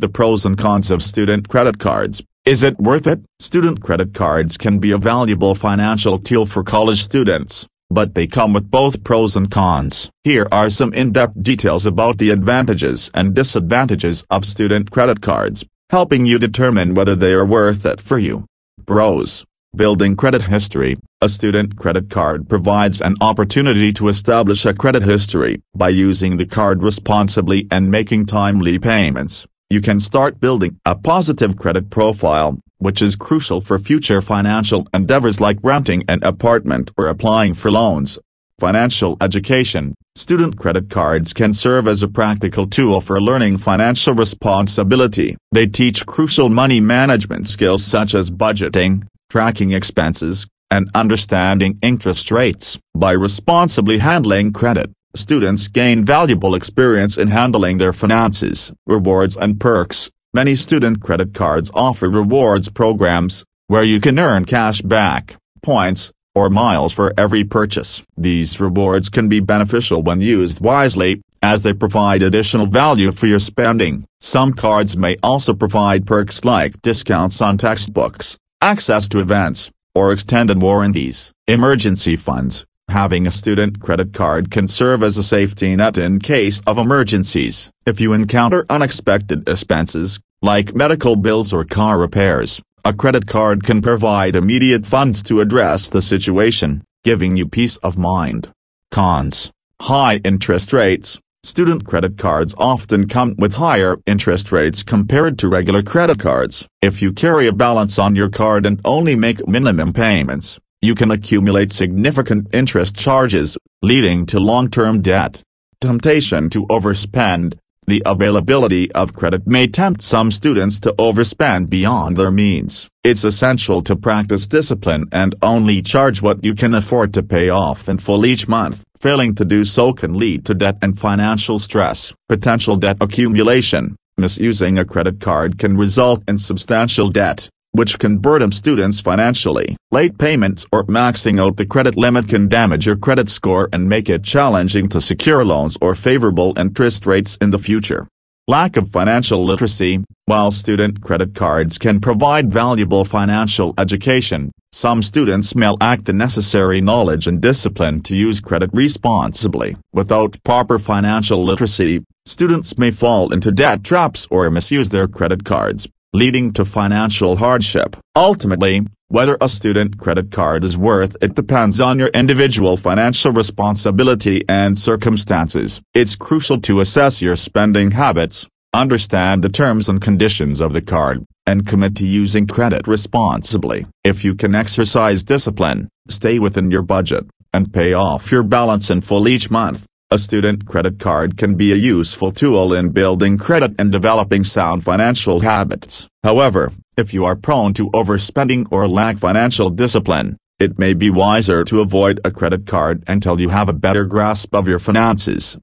The pros and cons of student credit cards. Is it worth it? Student credit cards can be a valuable financial tool for college students, but they come with both pros and cons. Here are some in-depth details about the advantages and disadvantages of student credit cards, helping you determine whether they are worth it for you. Pros. Building credit history. A student credit card provides an opportunity to establish a credit history by using the card responsibly and making timely payments you can start building a positive credit profile, which is crucial for future financial endeavors like renting an apartment or applying for loans. Financial education. Student credit cards can serve as a practical tool for learning financial responsibility. They teach crucial money management skills such as budgeting, tracking expenses, and understanding interest rates. By responsibly handling credit, Students gain valuable experience in handling their finances. Rewards and perks. Many student credit cards offer rewards programs, where you can earn cash back, points, or miles for every purchase. These rewards can be beneficial when used wisely, as they provide additional value for your spending. Some cards may also provide perks like discounts on textbooks, access to events, or extended warranties. Emergency funds. Having a student credit card can serve as a safety net in case of emergencies. If you encounter unexpected expenses, like medical bills or car repairs, a credit card can provide immediate funds to address the situation, giving you peace of mind. Cons. High interest rates. Student credit cards often come with higher interest rates compared to regular credit cards. If you carry a balance on your card and only make minimum payments, you can accumulate significant interest charges, leading to long-term debt. Temptation to overspend. The availability of credit may tempt some students to overspend beyond their means. It's essential to practice discipline and only charge what you can afford to pay off in full each month. Failing to do so can lead to debt and financial stress. Potential debt accumulation. Misusing a credit card can result in substantial debt which can burden students financially. Late payments or maxing out the credit limit can damage your credit score and make it challenging to secure loans or favorable interest rates in the future. Lack of financial literacy. While student credit cards can provide valuable financial education, some students may lack the necessary knowledge and discipline to use credit responsibly. Without proper financial literacy, students may fall into debt traps or misuse their credit cards leading to financial hardship. Ultimately, whether a student credit card is worth it depends on your individual financial responsibility and circumstances. It's crucial to assess your spending habits, understand the terms and conditions of the card, and commit to using credit responsibly. If you can exercise discipline, stay within your budget, and pay off your balance in full each month, a student credit card can be a useful tool in building credit and developing sound financial habits. However, if you are prone to overspending or lack financial discipline, it may be wiser to avoid a credit card until you have a better grasp of your finances.